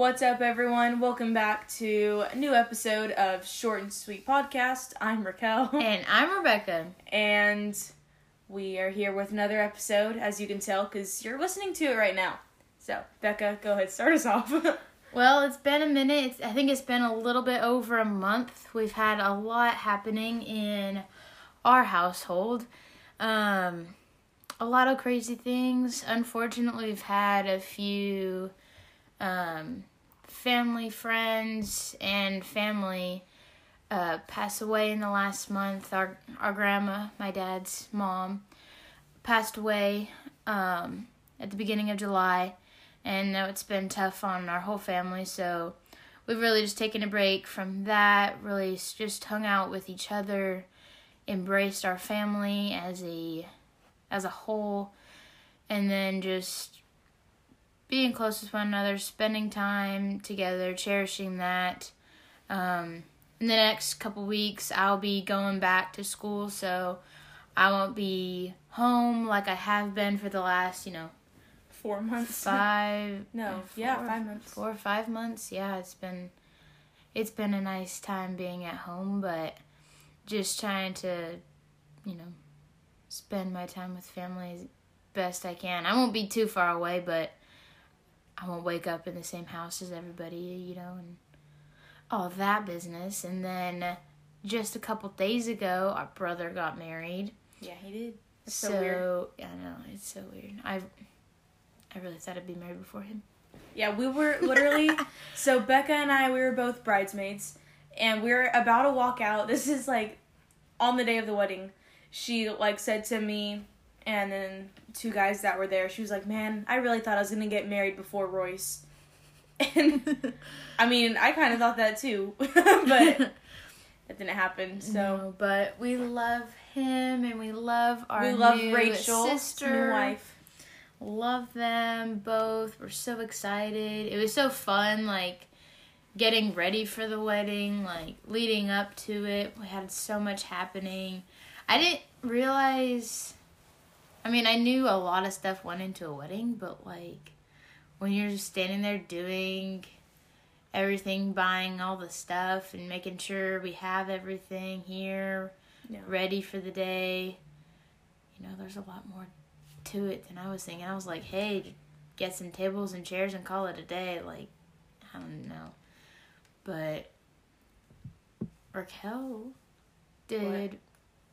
What's up, everyone? Welcome back to a new episode of Short and Sweet Podcast. I'm Raquel, And I'm Rebecca. and we are here with another episode, as you can tell, because you're listening to it right now. So, Becca, go ahead, start us off. Well, it's been a minute. It's, I think it's been a little bit over a month. We've had a lot happening in our household. Um, a lot of crazy things. Unfortunately, we've had a few um, family friends and family uh, pass away in the last month. Our our grandma, my dad's mom, passed away um, at the beginning of July, and now it's been tough on our whole family. So we've really just taken a break from that. Really just hung out with each other, embraced our family as a as a whole, and then just being close with one another, spending time together, cherishing that. Um, in the next couple weeks, I'll be going back to school, so I won't be home like I have been for the last, you know, Four months. five. No, uh, yeah, five months. Four or five months. Yeah, it's been, it's been a nice time being at home, but just trying to, you know, spend my time with family as best I can. I won't be too far away, but I won't wake up in the same house as everybody, you know, and all that business. And then just a couple days ago, our brother got married. Yeah, he did. That's so, so weird. yeah, I know it's so weird. I, I really thought I'd be married before him. Yeah, we were literally. so Becca and I, we were both bridesmaids, and we were about to walk out. This is like on the day of the wedding. She like said to me, and then two guys that were there. She was like, "Man, I really thought I was gonna get married before Royce." And I mean, I kind of thought that too, but that didn't happen. So No, but we love him and we love our we love new Rachel, sister, new wife. Love them both. We're so excited. It was so fun, like getting ready for the wedding, like leading up to it. We had so much happening. I didn't realize. I mean, I knew a lot of stuff went into a wedding, but like when you're just standing there doing everything, buying all the stuff and making sure we have everything here ready for the day. You know, there's a lot more to it than I was thinking. I was like, hey, get some tables and chairs and call it a day. Like, I don't know. But Raquel did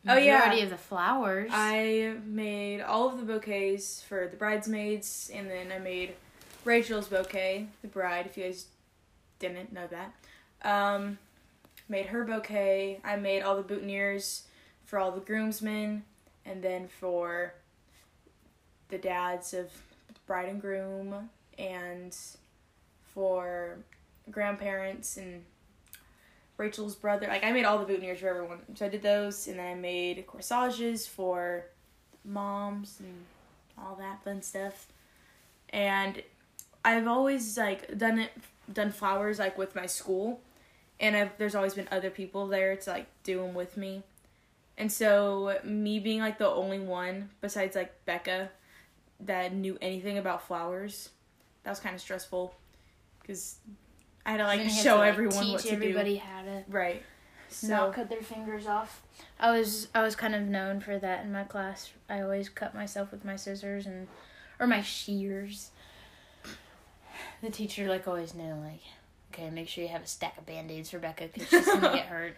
Oh, yeah. of the flowers. I made all of the bouquets for the bridesmaids, and then I made Rachel's bouquet, the bride. If you guys didn't know that, um, made her bouquet. I made all the boutonnieres for all the groomsmen, and then for the dads of bride and groom, and for grandparents and Rachel's brother. Like I made all the boutonnieres for everyone. So I did those, and then I made corsages for moms and all that fun stuff. And I've always like done it, done flowers like with my school, and I've there's always been other people there to like do them with me. And so me being like the only one besides like Becca that knew anything about flowers, that was kind of stressful because I had to like And you had show to, like, everyone teach what to everybody do. how to Right. So not cut their fingers off. I was I was kind of known for that in my class. I always cut myself with my scissors and or my shears. The teacher like always knew like, okay, make sure you have a stack of band-aids Rebecca, because she's gonna get hurt.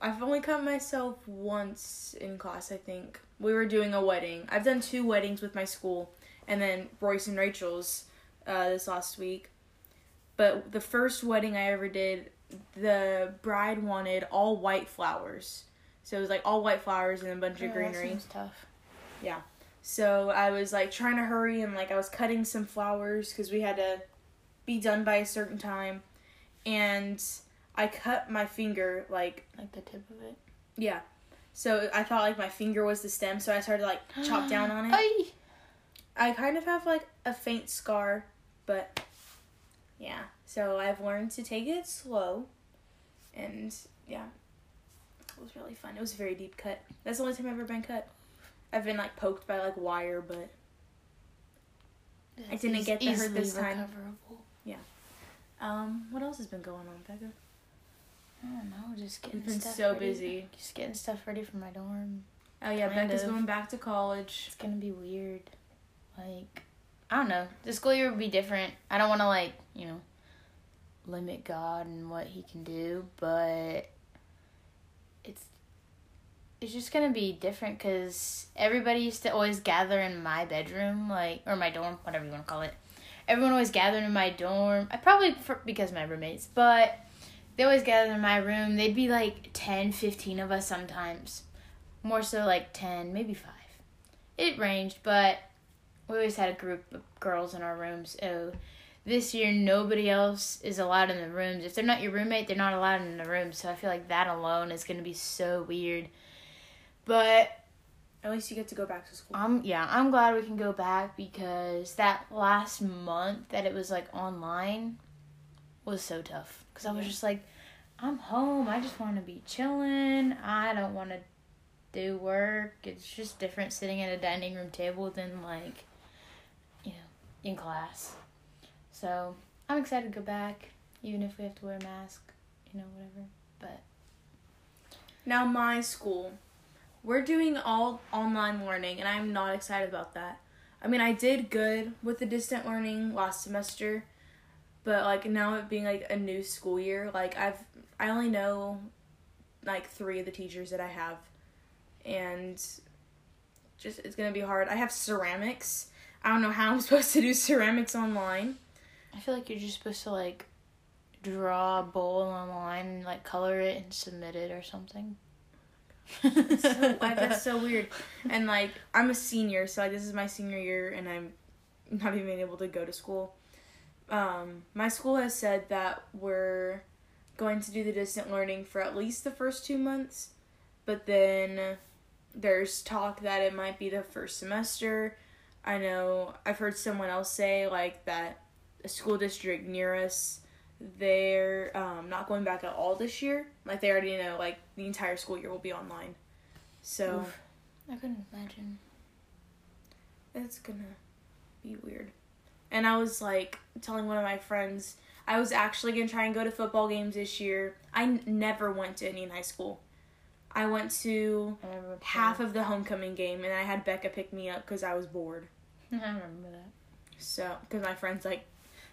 I've only cut myself once in class, I think. We were doing a wedding. I've done two weddings with my school, and then Royce and Rachel's uh, this last week. But the first wedding I ever did, the bride wanted all white flowers. So it was like all white flowers and a bunch of Yeah, that greenery. seems tough. Yeah. So I was like trying to hurry and like I was cutting some flowers because we had to be done by a certain time. And I cut my finger like Like the tip of it. Yeah. So I thought like my finger was the stem, so I started like chop down on it. Ay! I kind of have like a faint scar, but yeah. So I've learned to take it slow, and yeah, it was really fun. It was a very deep cut. That's the only time I've ever been cut. I've been like poked by like wire, but I didn't get the hurt this time. recoverable. Um, what else has been going on, Becca? I don't know, just getting We've been stuff so ready. busy. Just getting stuff ready for my dorm. Oh yeah, Kind Becca's of. going back to college. It's gonna be weird. Like, I don't know. The school year would be different. I don't want to like, you know, limit God and what He can do, but it's it's just gonna be different because everybody used to always gather in my bedroom, like or my dorm, whatever you want to call it. Everyone always gathered in my dorm. I probably for, because my roommates, but they always gathered in my room. They'd be like 10, 15 of us sometimes. More so like 10, maybe 5. It ranged, but we always had a group of girls in our rooms. So this year, nobody else is allowed in the rooms. If they're not your roommate, they're not allowed in the room. So I feel like that alone is going to be so weird. But At least you get to go back to school. I'm yeah, I'm glad we can go back because that last month that it was like online was so tough. Cause I was just like, I'm home. I just want to be chilling. I don't want to do work. It's just different sitting at a dining room table than like, in class. So I'm excited to go back, even if we have to wear a mask. You know, whatever. But Now my school, we're doing all online learning, and I'm not excited about that. I mean, I did good with the distant learning last semester, but like now it being like a new school year, like I've I only know like three of the teachers that I have, and just it's gonna be hard. I have ceramics. I don't know how I'm supposed to do ceramics online. I feel like you're just supposed to like draw a bowl online and like color it and submit it or something. It's so, like, that's so weird. And like I'm a senior, so like this is my senior year, and I'm not even able to go to school. Um, my school has said that we're going to do the distant learning for at least the first two months, but then there's talk that it might be the first semester. I know I've heard someone else say like that a school district near us they're um, not going back at all this year. Like they already know like the entire school year will be online. So Oof. I couldn't imagine. it's gonna be weird. And I was like telling one of my friends I was actually gonna try and go to football games this year. I n- never went to any in high school. I went to I half of the homecoming game, and I had Becca pick me up because I was bored. I remember that. So, because my friends like,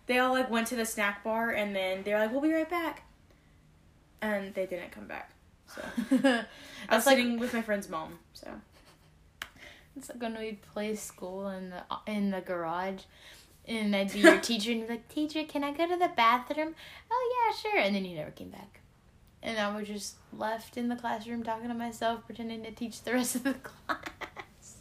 they all like went to the snack bar, and then they're like, "We'll be right back," and they didn't come back. So I was like sitting with my friend's mom. So it's like when we play school in the in the garage, and I'd be your teacher and be like, "Teacher, can I go to the bathroom?" Oh yeah, sure. And then you never came back, and I was just left in the classroom talking to myself, pretending to teach the rest of the class.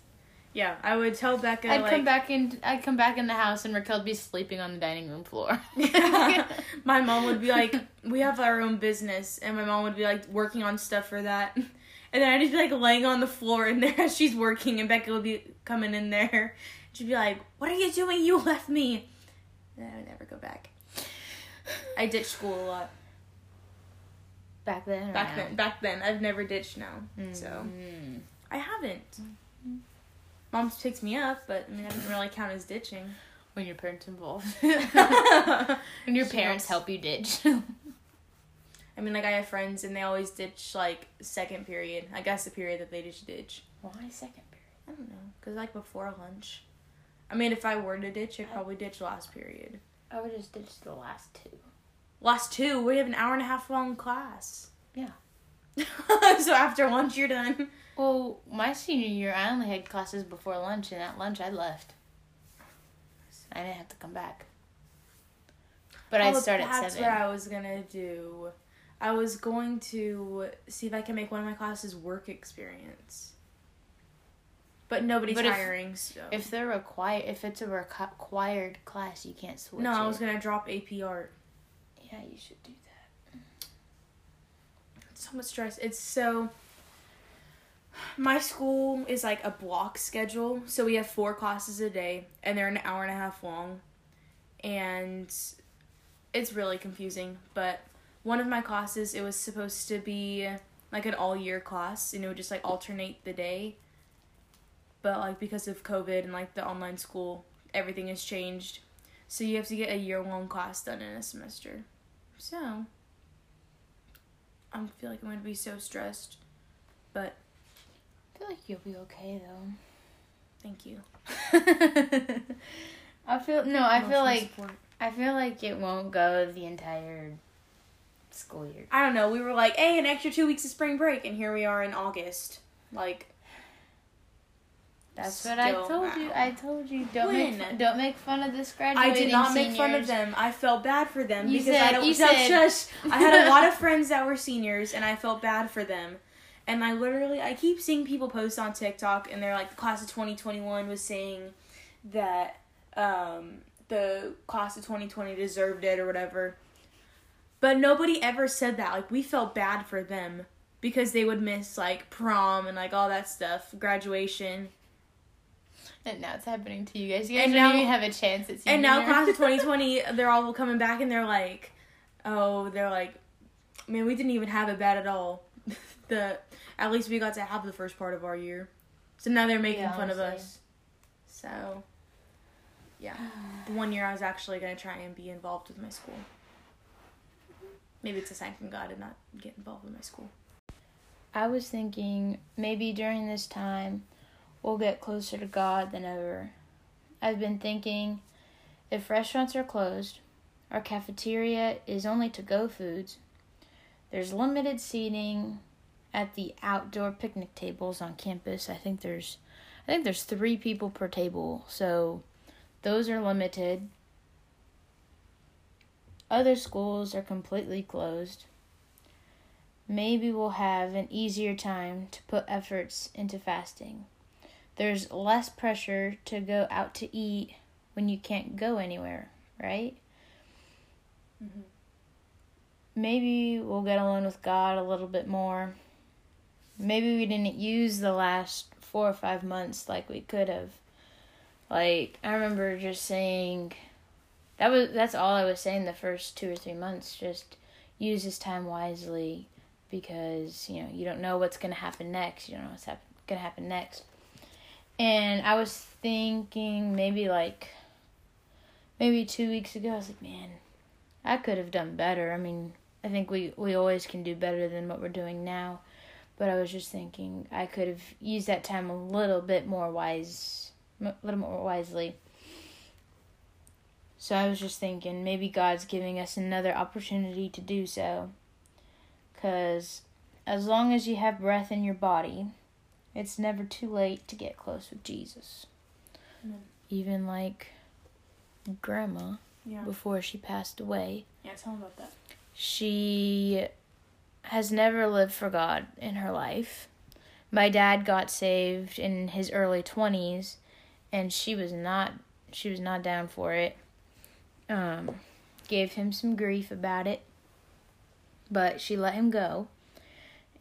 yeah, I would tell Becca I'd like, come back in. I'd come back in the house, and Raquel'd be sleeping on the dining room floor. my mom would be like, "We have our own business," and my mom would be like working on stuff for that. And then I'd just be like laying on the floor in there as she's working, and Becca would be coming in there. She'd be like, "What are you doing? You left me." And I would never go back. I ditched school a lot back then. or back now? then. Back then, I've never ditched now, so Mm. I haven't. Mom picks me up, but I mean that doesn't really count as ditching. when your parents involved. I when your She parents helps. help you ditch. I mean, like I have friends and they always ditch like second period. I guess the period that they just ditch. Why second period? I don't know, cause like before lunch. I mean, if I were to ditch, I'd probably ditch last period. I would just ditch the last two. Last two, we have an hour and a half long class. Yeah. so after lunch, you're done. Well, my senior year, I only had classes before lunch, and at lunch I left. I didn't have to come back. But I Oh, start at That's seven. what I was gonna do. I was going to see if I can make one of my classes work experience. But nobody's But if- hiring, so. If they're required, if it's a requ- required class, you can't switch. no, I it. was gonna drop AP art. Yeah, you should do that. so much stress. It's so. My school is like a block schedule, so we have four classes a day, and they're an hour and a half long, and it's really confusing. But one of my classes, it was supposed to be like an all year class, and it would just like alternate the day. But like because of COVID and like the online school, everything has changed. So you have to get a year long class done in a semester. So I feel like I'm gonna be so stressed. But I feel like you'll be okay though. thank you. I feel no, I feel like support. I feel like it won't go the entire school year. I don't know. We were like, hey, an extra two weeks of spring break, and here we are in August. Like, That's what I told you. I told you don't make When? fun, don't make fun of this graduating. I did not make fun of them. I felt bad for them You because I said- don't. you shush, said- shush. I had a lot of friends that were seniors, and I felt bad for them. And I literally, I keep seeing people post on TikTok, and they're like, the class of 2021 was saying that um, the class of 2020 deserved it or whatever. But nobody ever said that. Like, we felt bad for them because they would miss, like, prom and, like, all that stuff, graduation. And now it's happening to you guys. You guys And don't now- even have a chance at senior And now year. class of 2020, they're all coming back and they're like, oh, they're like, man, we didn't even have it bad at all. the at least we got to have the first part of our year. So now they're making Yeah, fun of us. So, yeah, the one year I was actually gonna try and be involved with my school. Maybe it's a sign from God to not get involved with my school. I was thinking maybe during this time we'll get closer to God than ever. I've been thinking if restaurants are closed, our cafeteria is only to go foods, there's limited seating at the outdoor picnic tables on campus. I think there's I think there's 3 people per table. So those are limited. Other schools are completely closed maybe we'll have an easier time to put efforts into fasting. There's less pressure to go out to eat when you can't go anywhere, right? Mhm. Maybe we'll get alone with God a little bit more. Maybe we didn't use the last four or five months like we could have. Like I remember just saying that was that's all I was saying the first two or three months. Just use this time wisely because you know you don't know what's going to happen next you don't know what's hap- going to happen next and i was thinking maybe like maybe two weeks ago i was like man i could have done better. I mean i think we we always can do better than what we're doing now. But i was just thinking i could have used that time a little bit more wise a little more wisely. So i was just thinking maybe god's giving us another opportunity to do so. Because as long as you have breath in your body, it's never too late to get close with Jesus. Amen. Even like grandma, Yeah. before she passed away, Yeah, tell them about that. she has never lived for God in her life. My dad got saved in his early 20s and she was not she was not down for it. Um gave him some grief about it. But she let him go.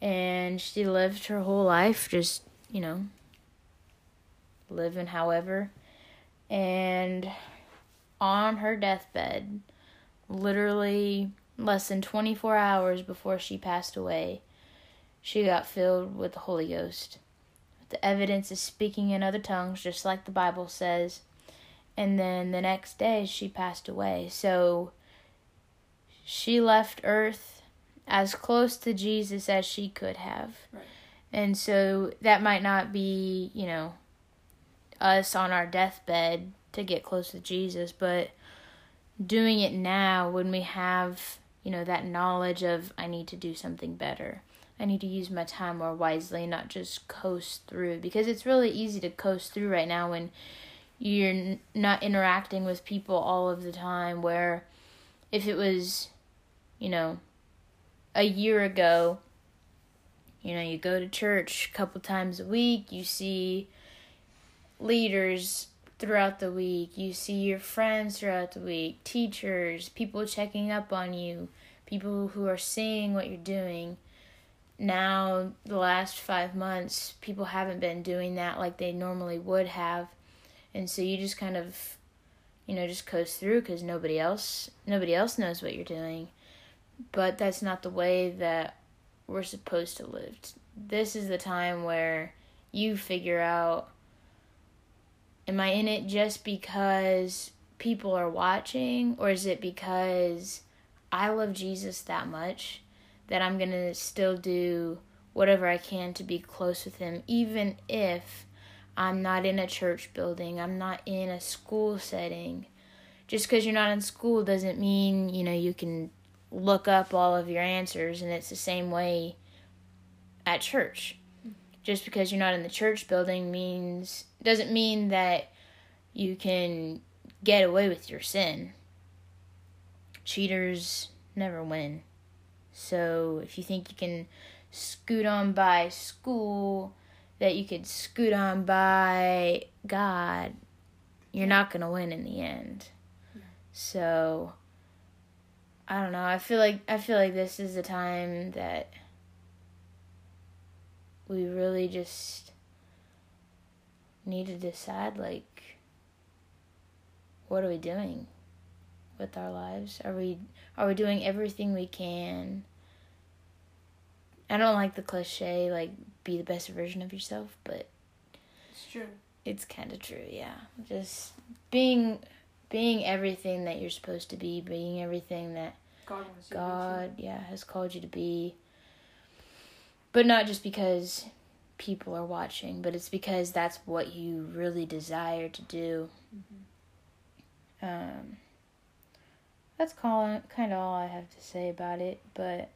And she lived her whole life just, you know, living however. And on her deathbed, literally less than 24 hours before she passed away, she got filled with the Holy Ghost. The evidence is speaking in other tongues, just like the Bible says. And then the next day, she passed away. So she left Earth as close to Jesus as she could have. Right. And so that might not be, you know, us on our deathbed to get close to Jesus, but doing it now when we have, you know, that knowledge of I need to do something better. I need to use my time more wisely, not just coast through because it's really easy to coast through right now when you're n- not interacting with people all of the time where if it was, you know, a year ago, you know, you go to church a couple times a week, you see leaders throughout the week, you see your friends throughout the week, teachers, people checking up on you, people who are seeing what you're doing. Now, the last five months, people haven't been doing that like they normally would have. And so you just kind of, you know, just coast through because nobody else, nobody else knows what you're doing. But that's not the way that we're supposed to live. This is the time where you figure out am I in it just because people are watching or is it because I love Jesus that much that I'm going to still do whatever I can to be close with him even if I'm not in a church building, I'm not in a school setting. Just because you're not in school doesn't mean, you know, you can look up all of your answers and it's the same way at church. Just because you're not in the church building means doesn't mean that you can get away with your sin. Cheaters never win. So if you think you can scoot on by school, that you could scoot on by God, you're not going to win in the end. So I don't know. I feel like I feel like this is the time that we really just need to decide like what are we doing with our lives? Are we are we doing everything we can? I don't like the cliche like be the best version of yourself, but It's true. it's kind of true, yeah. Just being being everything that you're supposed to be, being everything that God wants you to God, yeah, has called you to be. But not just because people are watching, but it's because that's what you really desire to do. Um, that's kind of all I have to say about it. But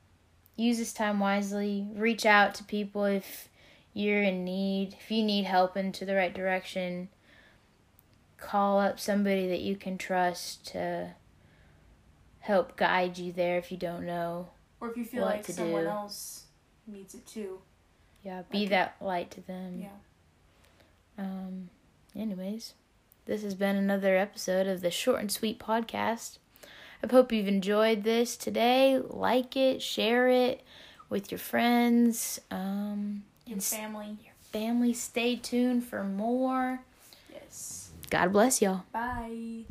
use this time wisely. Reach out to people if you're in need. If you need help into the right direction, call up somebody that you can trust to help guide you there if you don't know. Or if you feel like someone do. else needs it too. Yeah, be Okay. that light to them. Yeah. Um, anyways, this has been another episode of the Short and Sweet podcast. I hope you've enjoyed this today. Like it, share it with your friends, um, Your and family. family. Stay tuned for more. God bless y'all. Bye.